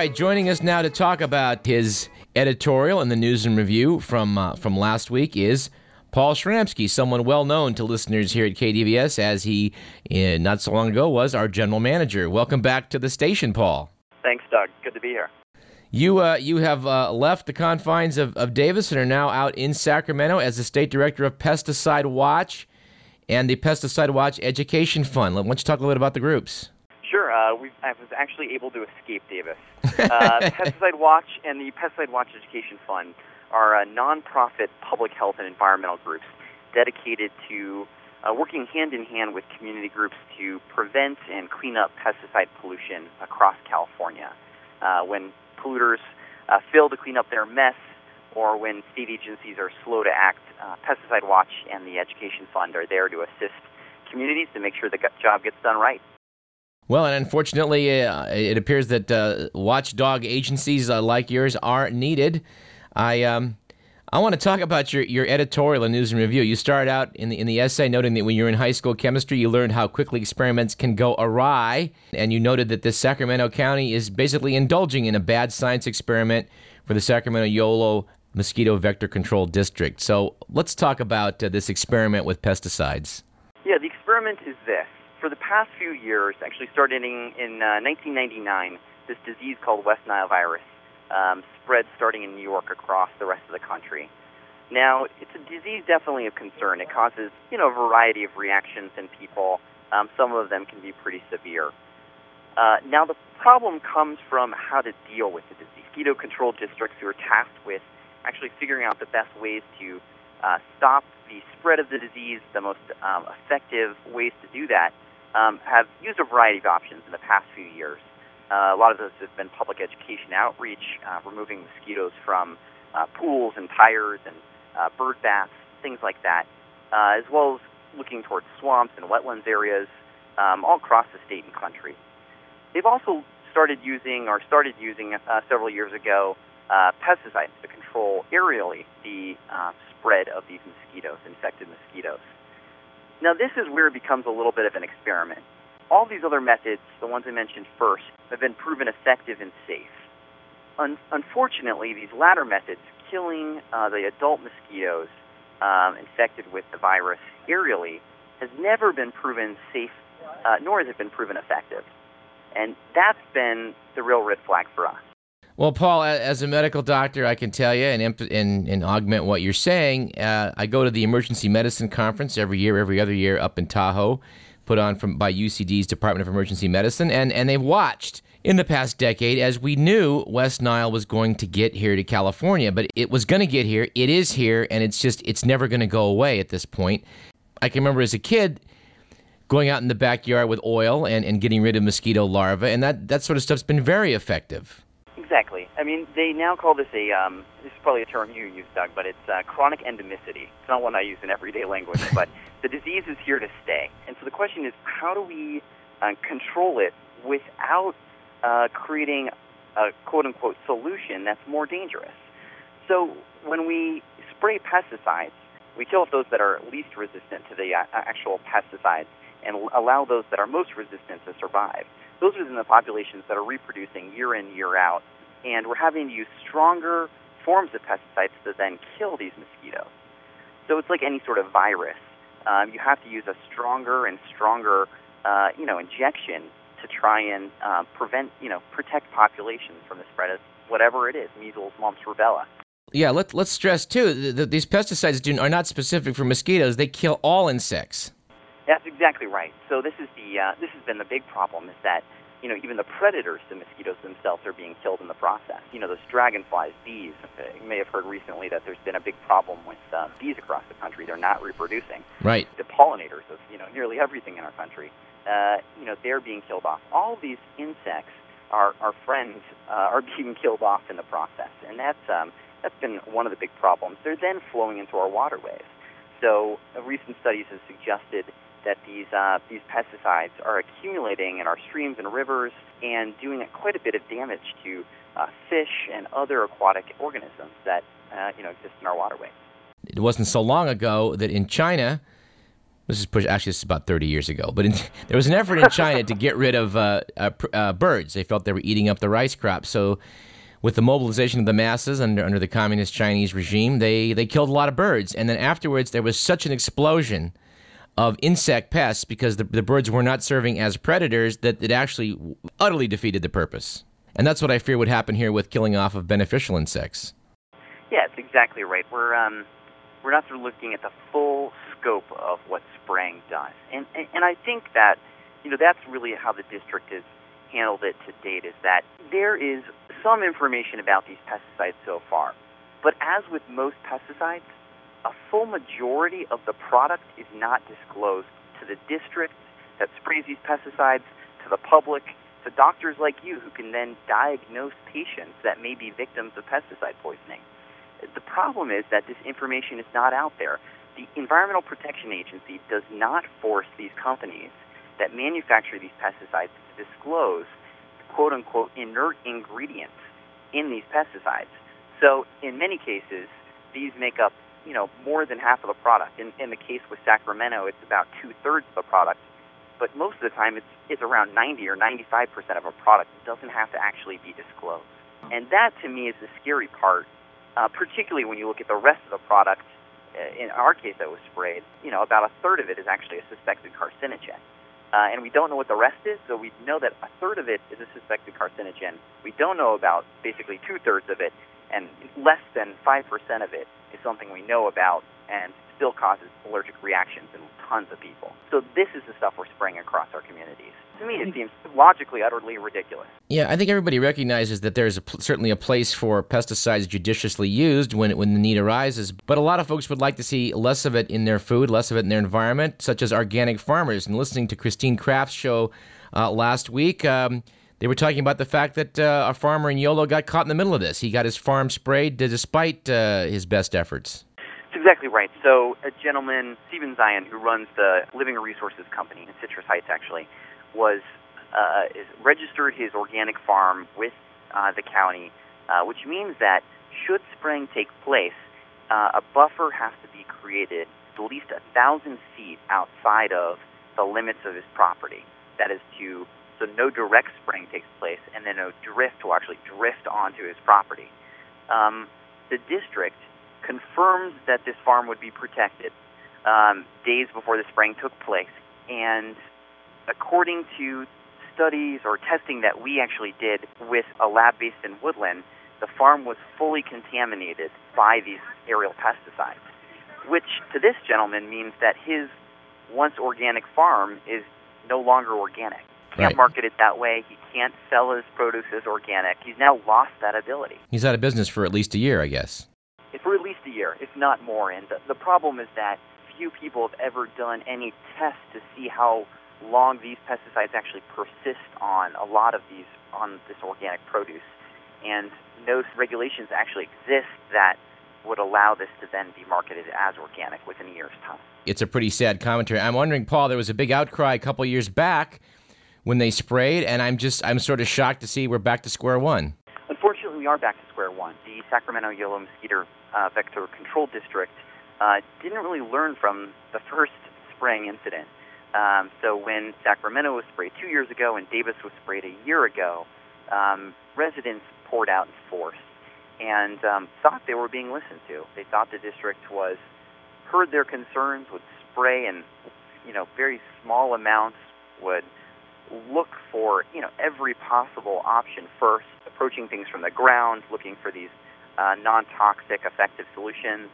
All right, joining us now to talk about his editorial in the News and Review from uh, from last week is Paul Shramsky, someone well known to listeners here at KDVS, as he uh, not so long ago was our general manager. Welcome back to the station, Paul. Thanks, Doug. Good to be here. You uh, you have uh, left the confines of, of Davis and are now out in Sacramento as the state director of Pesticide Watch and the Pesticide Watch Education Fund. Why don't you talk a little bit about the groups? Uh, I was actually able to escape Davis. Uh, Pesticide Watch and the Pesticide Watch Education Fund are nonprofit public health and environmental groups dedicated to uh, working hand in hand with community groups to prevent and clean up pesticide pollution across California. Uh, when polluters uh, fail to clean up their mess, or when state agencies are slow to act, uh, Pesticide Watch and the Education Fund are there to assist communities to make sure the job gets done right. Well, and unfortunately, uh, it appears that uh, watchdog agencies uh, like yours are needed. I um, I want to talk about your, your editorial in News and Review. You started out in the in the essay noting that when you were in high school chemistry, you learned how quickly experiments can go awry, and you noted that this Sacramento County is basically indulging in a bad science experiment for the Sacramento Yolo Mosquito Vector Control District. So let's talk about uh, this experiment with pesticides. Yeah, the experiment is this for the past few years, actually starting in uh, 1999, this disease called West Nile virus um, spread starting in New York across the rest of the country. Now, it's a disease definitely of concern. It causes, you know, a variety of reactions in people. Um, some of them can be pretty severe. Uh, now, the problem comes from how to deal with the disease. Mosquito control districts who are tasked with actually figuring out the best ways to uh, stop the spread of the disease, the most um, effective ways to do that, um, have used a variety of options in the past few years. Uh, a lot of those have been public education outreach, uh, removing mosquitoes from uh, pools and tires and uh, bird baths, things like that, uh, as well as looking towards swamps and wetlands areas um, all across the state and country. They've also started using, or started using uh, several years ago, pesticides to control aerially the spread of these mosquitoes, infected mosquitoes. Now, this is where it becomes a little bit of an experiment. All these other methods, the ones I mentioned first, have been proven effective and safe. Un- unfortunately, these latter methods, killing uh, the adult mosquitoes um, infected with the virus aerially, has never been proven safe, uh, nor has it been proven effective. And that's been the real red flag for us. Well, Paul, as a medical doctor, I can tell you and, and, and augment what you're saying. Uh, I go to the emergency medicine conference every year, every other year up in Tahoe, put on from by UCD's Department of Emergency Medicine, and, and they've watched in the past decade as we knew West Nile was going to get here to California, but it was going to get here. It is here, and it's just it's never going to go away at this point. I can remember as a kid going out in the backyard with oil and, and getting rid of mosquito larvae, and that, that sort of stuff's been very effective. Exactly. I mean, they now call this a, um, this is probably a term you use, Doug, but it's uh, chronic endemicity. It's not one I use in everyday language, but the disease is here to stay. And so the question is, how do we uh, control it without uh, creating a quote unquote solution that's more dangerous? So when we spray pesticides, we kill off those that are least resistant to the uh, actual pesticides and allow those that are most resistant to survive. Those are the populations that are reproducing year in, year out and we're having to use stronger forms of pesticides to then kill these mosquitoes. So it's like any sort of virus. Um, you have to use a stronger and stronger, uh, you know, injection to try and uh, prevent, you know, protect populations from the spread of whatever it is, measles, mumps, rubella. Yeah, let, let's stress too that these pesticides do, are not specific for mosquitoes. They kill all insects. That's exactly right. So this is the uh, this has been the big problem is that you know, even the predators, the mosquitoes themselves, are being killed in the process. You know, those dragonflies, bees. You may have heard recently that there's been a big problem with uh, bees across the country. They're not reproducing. Right. The pollinators of you know nearly everything in our country. Uh, you know, they're being killed off. All of these insects, our our friends, uh, are being killed off in the process, and that's um, that's been one of the big problems. They're then flowing into our waterways. So, uh, recent studies have suggested that these uh, these pesticides are accumulating in our streams and rivers and doing quite a bit of damage to uh, fish and other aquatic organisms that uh, you know exist in our waterways. It wasn't so long ago that in China, this is push, actually this is about 30 years ago, but in, there was an effort in China to get rid of uh, uh, uh, birds. They felt they were eating up the rice crop. So, with the mobilization of the masses under under the communist Chinese regime, they they killed a lot of birds. And then afterwards, there was such an explosion of insect pests because the, the birds were not serving as predators that it actually utterly defeated the purpose. And that's what I fear would happen here with killing off of beneficial insects. Yeah, it's exactly right. We're um, we're not sort of looking at the full scope of what spraying does, and, and and I think that you know that's really how the district has handled it to date. Is that there is some information about these pesticides so far, but as with most pesticides, a full majority of the product is not disclosed to the district that sprays these pesticides, to the public, to doctors like you who can then diagnose patients that may be victims of pesticide poisoning. The problem is that this information is not out there. The Environmental Protection Agency does not force these companies that manufacture these pesticides to disclose quote unquote inert ingredients in these pesticides. So, in many cases, these make up you know more than half of the product. In, in the case with Sacramento, it's about two thirds of the product. But most of the time, it's it's around 90 or 95 percent of a product. It doesn't have to actually be disclosed. And that, to me, is the scary part uh, particularly when you look at the rest of the product. Uh, in our case, that was sprayed. You know, about a third of it is actually a suspected carcinogen. Uh, and we don't know what the rest is, so we know that a third of it is a suspected carcinogen. We don't know about basically two thirds of it, and less than 5% of it is something we know about and still causes allergic reactions in tons of people. So this is the stuff we're spraying across our communities. To me, it seems logically utterly ridiculous. Yeah, I think everybody recognizes that there's a, certainly a place for pesticides judiciously used when when the need arises. But a lot of folks would like to see less of it in their food, less of it in their environment, such as organic farmers. And listening to Christine Kraft's show uh, last week. Um, they were talking about the fact that uh, a farmer in Yolo got caught in the middle of this. He got his farm sprayed despite uh, his best efforts. That's exactly right. So, a gentleman, Stephen Zien, who runs the Living Resources Company in Citrus Heights, actually, was uh, registered his organic farm with uh, the county, uh, which means that should spraying take place, uh, a buffer has to be created at least a thousand feet outside of the limits of his property. That is to so no direct spraying takes place, and then no drift will actually drift onto his property. Um, the district confirmed that this farm would be protected um, days before the spraying took place, and according to studies or testing that we actually did with a lab based in Woodland, the farm was fully contaminated by these aerial pesticides, which to this gentleman means that his once organic farm is no longer organic. Can't right. market it that way. He can't sell his produce as organic. He's now lost that ability. He's out of business for at least a year, I guess. For at least a year, if not more. And the, the problem is that few people have ever done any tests to see how long these pesticides actually persist on a lot of these on this organic produce, and no regulations actually exist that would allow this to then be marketed as organic within a year's time. It's a pretty sad commentary. I'm wondering, Paul, there was a big outcry a couple years back when they sprayed, and I'm just I'm sort of shocked to see we're back to square one. Unfortunately, we are back to square one. The Sacramento Yolo Mosquito uh, Vector Control District uh, didn't really learn from the first spraying incident. Um, so when Sacramento was sprayed two years ago and Davis was sprayed a year ago, um, residents poured out in force and um, thought they were being listened to. They thought the district was heard their concerns, would spray in you know very small amounts, would look for you know every possible option first, approaching things from the ground, looking for these uh, non-toxic, effective solutions.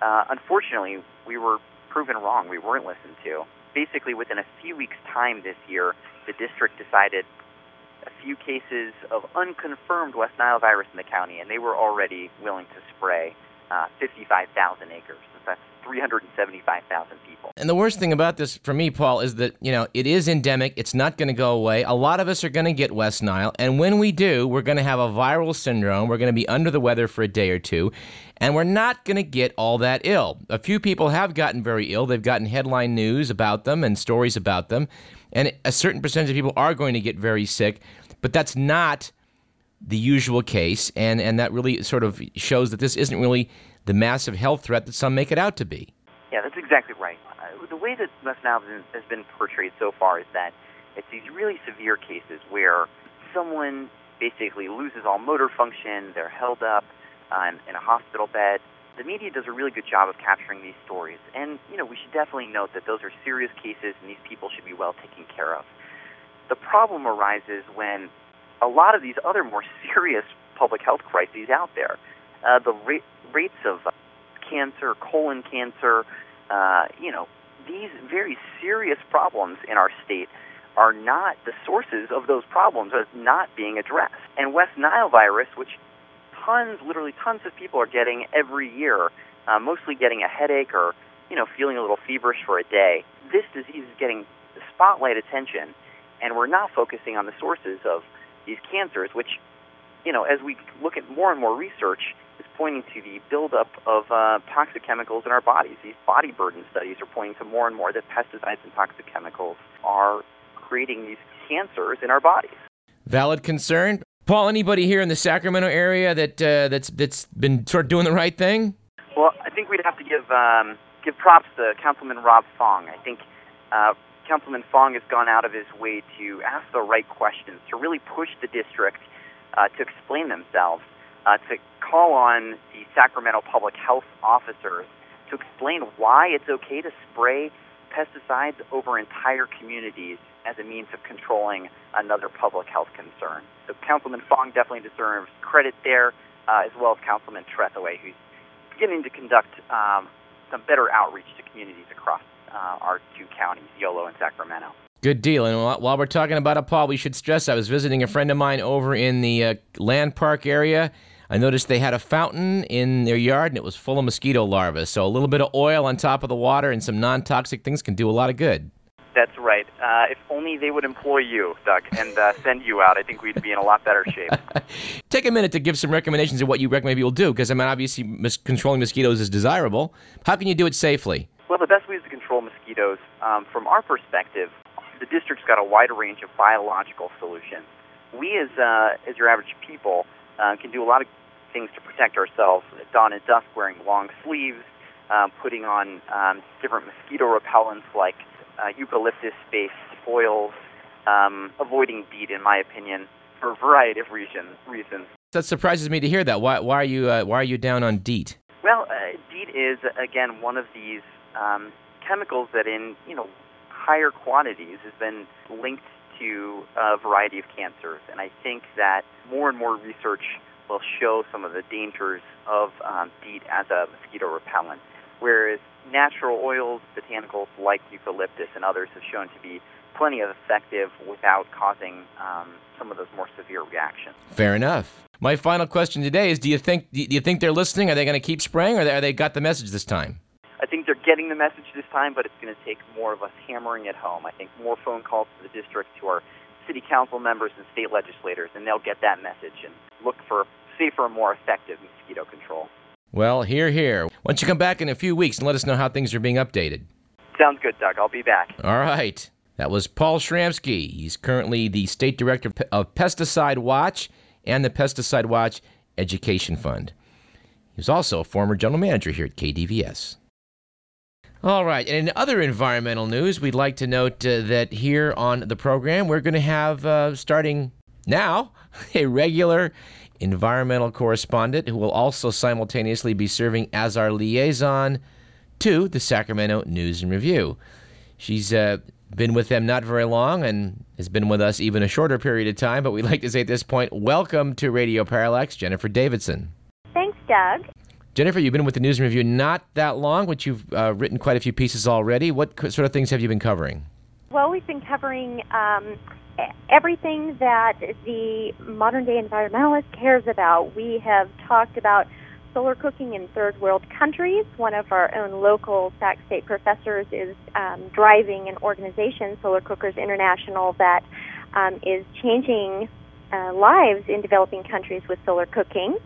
Uh, unfortunately, we were proven wrong. We weren't listened to basically within a few weeks' time this year, the district decided a few cases of unconfirmed West Nile virus in the county, and they were already willing to spray uh, 55,000 acres. That's 375,000 people. And the worst thing about this for me, Paul, is that, you know, it is endemic. It's not going to go away. A lot of us are going to get West Nile. And when we do, we're going to have a viral syndrome. We're going to be under the weather for a day or two. And we're not going to get all that ill. A few people have gotten very ill. They've gotten headline news about them and stories about them. And a certain percentage of people are going to get very sick. But that's not the usual case. And, and that really sort of shows that this isn't really the massive health threat that some make it out to be. Yeah, that's exactly right. Uh, the way that Nile has been portrayed so far is that it's these really severe cases where someone basically loses all motor function, they're held up um, in a hospital bed. The media does a really good job of capturing these stories, and you know we should definitely note that those are serious cases, and these people should be well taken care of. The problem arises when a lot of these other more serious public health crises out there, uh, the ra- rates of cancer, colon cancer, uh, you know, these very serious problems in our state are not the sources of those problems are not being addressed. And West Nile virus, which tons, literally tons of people are getting every year, uh, mostly getting a headache or you know feeling a little feverish for a day. This disease is getting spotlight attention, and we're not focusing on the sources of these cancers, which you know as we look at more and more research pointing to the buildup of uh, toxic chemicals in our bodies. These body burden studies are pointing to more and more that pesticides and toxic chemicals are creating these cancers in our bodies. Valid concern. Paul, anybody here in the Sacramento area that uh, that's that's been sort of doing the right thing? Well, I think we'd have to give um, give props to Councilman Rob Fong. I think uh, Councilman Fong has gone out of his way to ask the right questions, to really push the district uh, to explain themselves, uh, to call on the Sacramento public health officers to explain why it's okay to spray pesticides over entire communities as a means of controlling another public health concern. So Councilman Fong definitely deserves credit there, uh, as well as Councilman Tretheway, who's beginning to conduct um, some better outreach to communities across uh, our two counties, Yolo and Sacramento. Good deal. And while we're talking about it, Paul, we should stress I was visiting a friend of mine over in the uh, Land Park area. I noticed they had a fountain in their yard and it was full of mosquito larvae. So a little bit of oil on top of the water and some non toxic things can do a lot of good. That's right. Uh, if only they would employ you, Doug, and uh, send you out, I think we'd be in a lot better shape. Take a minute to give some recommendations of what you recommend people do, because I mean, obviously, mis- controlling mosquitoes is desirable. How can you do it safely? Well, the best ways to control mosquitoes, um, from our perspective, the district's got a wide range of biological solutions. We, as uh, as your average people, uh, can do a lot of things to protect ourselves at dawn and dusk, wearing long sleeves, um, putting on um, different mosquito repellents like uh, eucalyptus-based oils, um, avoiding DEET, in my opinion, for a variety of reason, reasons. That surprises me to hear that. Why, why are you uh, why are you down on DEET? Well, uh, DEET is again one of these um, chemicals that, in you know higher quantities, has been linked to a variety of cancers, and I think that more and more research will show some of the dangers of um, DEET as a mosquito repellent. Whereas natural oils, botanicals like eucalyptus and others have shown to be plenty of effective without causing um, some of those more severe reactions. Fair enough. My final question today is: Do you think do you think they're listening? Are they going to keep spraying, or are they got the message this time? I think they're getting the message this time, but it's going to take more of us hammering it home. I think more phone calls to the district, to our city council members and state legislators, and they'll get that message and look for safer and more effective mosquito control. Well, here, here. Why don't you come back in a few weeks and let us know how things are being updated? Sounds good, Doug. I'll be back. All right. That was Paul Shramsky. He's currently the State Director of Pesticide Watch and the Pesticide Watch Education Fund. He was also a former general manager here at KDVS. All right, and in other environmental news, we'd like to note uh, that here on the program, we're going to have, uh, starting now, a regular environmental correspondent who will also simultaneously be serving as our liaison to the Sacramento News and Review. She's uh, been with them not very long and has been with us even a shorter period of time, but we'd like to say at this point, welcome to Radio Parallax, Jennifer Davidson. Thanks, Doug. Jennifer, you've been with the News Review not that long, but you've uh, written quite a few pieces already. What sort of things have you been covering? Well, we've been covering um, everything that the modern day environmentalist cares about. We have talked about solar cooking in third world countries. One of our own local Sac State professors is um, driving an organization, Solar Cookers International, that um, is changing uh, lives in developing countries with solar cooking.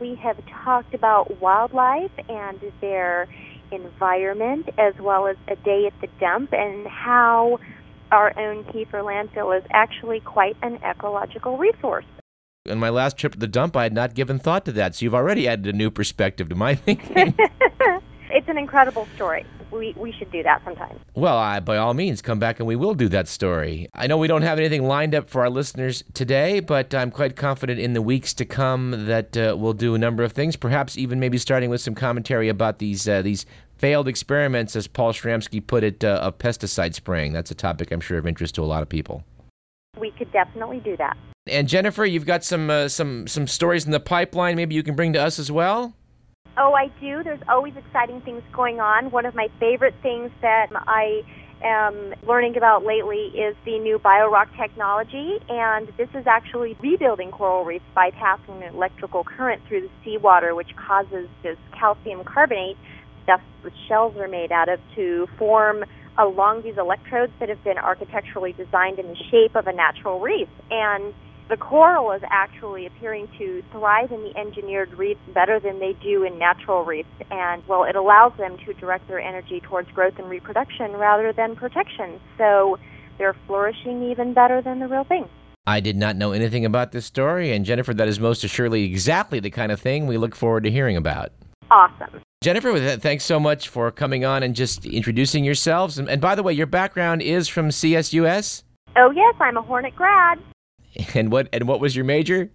We have talked about wildlife and their environment, as well as a day at the dump and how our own Kiefer landfill is actually quite an ecological resource. In my last trip to the dump, I had not given thought to that, so you've already added a new perspective to my thinking. it's an incredible story. We, we should do that sometime. Well, I, by all means, come back and we will do that story. I know we don't have anything lined up for our listeners today, but I'm quite confident in the weeks to come that uh, we'll do a number of things. Perhaps even maybe starting with some commentary about these uh, these failed experiments, as Paul Shramsky put it, uh, of pesticide spraying. That's a topic I'm sure of interest to a lot of people. We could definitely do that. And Jennifer, you've got some uh, some some stories in the pipeline. Maybe you can bring to us as well. Oh, I do. There's always exciting things going on. One of my favorite things that I am learning about lately is the new BioRock technology, and this is actually rebuilding coral reefs by passing an electrical current through the seawater, which causes this calcium carbonate stuff the shells are made out of to form along these electrodes that have been architecturally designed in the shape of a natural reef. And the coral is actually appearing to thrive in the engineered reefs better than they do in natural reefs. And, well, it allows them to direct their energy towards growth and reproduction rather than protection. So they're flourishing even better than the real thing. I did not know anything about this story, and Jennifer, that is most assuredly exactly the kind of thing we look forward to hearing about. Awesome. Jennifer, thanks so much for coming on and just introducing yourselves. And, and by the way, your background is from CSUS? Oh, yes, I'm a Hornet grad. And what and what was your major?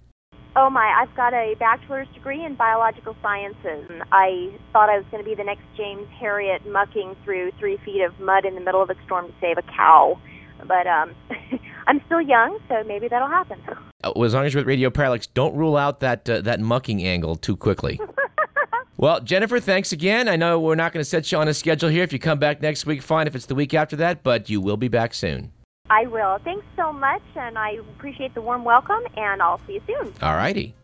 Oh my, I've got a bachelor's degree in biological sciences. I thought I was going to be the next James Herriot mucking through three feet of mud in the middle of a storm to save a cow. But um, I'm still young, so maybe that'll happen. Uh, well, as long as you're with Radio Parallax, don't rule out that uh, that mucking angle too quickly. well, Jennifer, thanks again. I know we're not going to set you on a schedule here. If you come back next week, fine. If it's the week after that, but you will be back soon. I will. Thanks so much, and I appreciate the warm welcome, and I'll see you soon. All righty.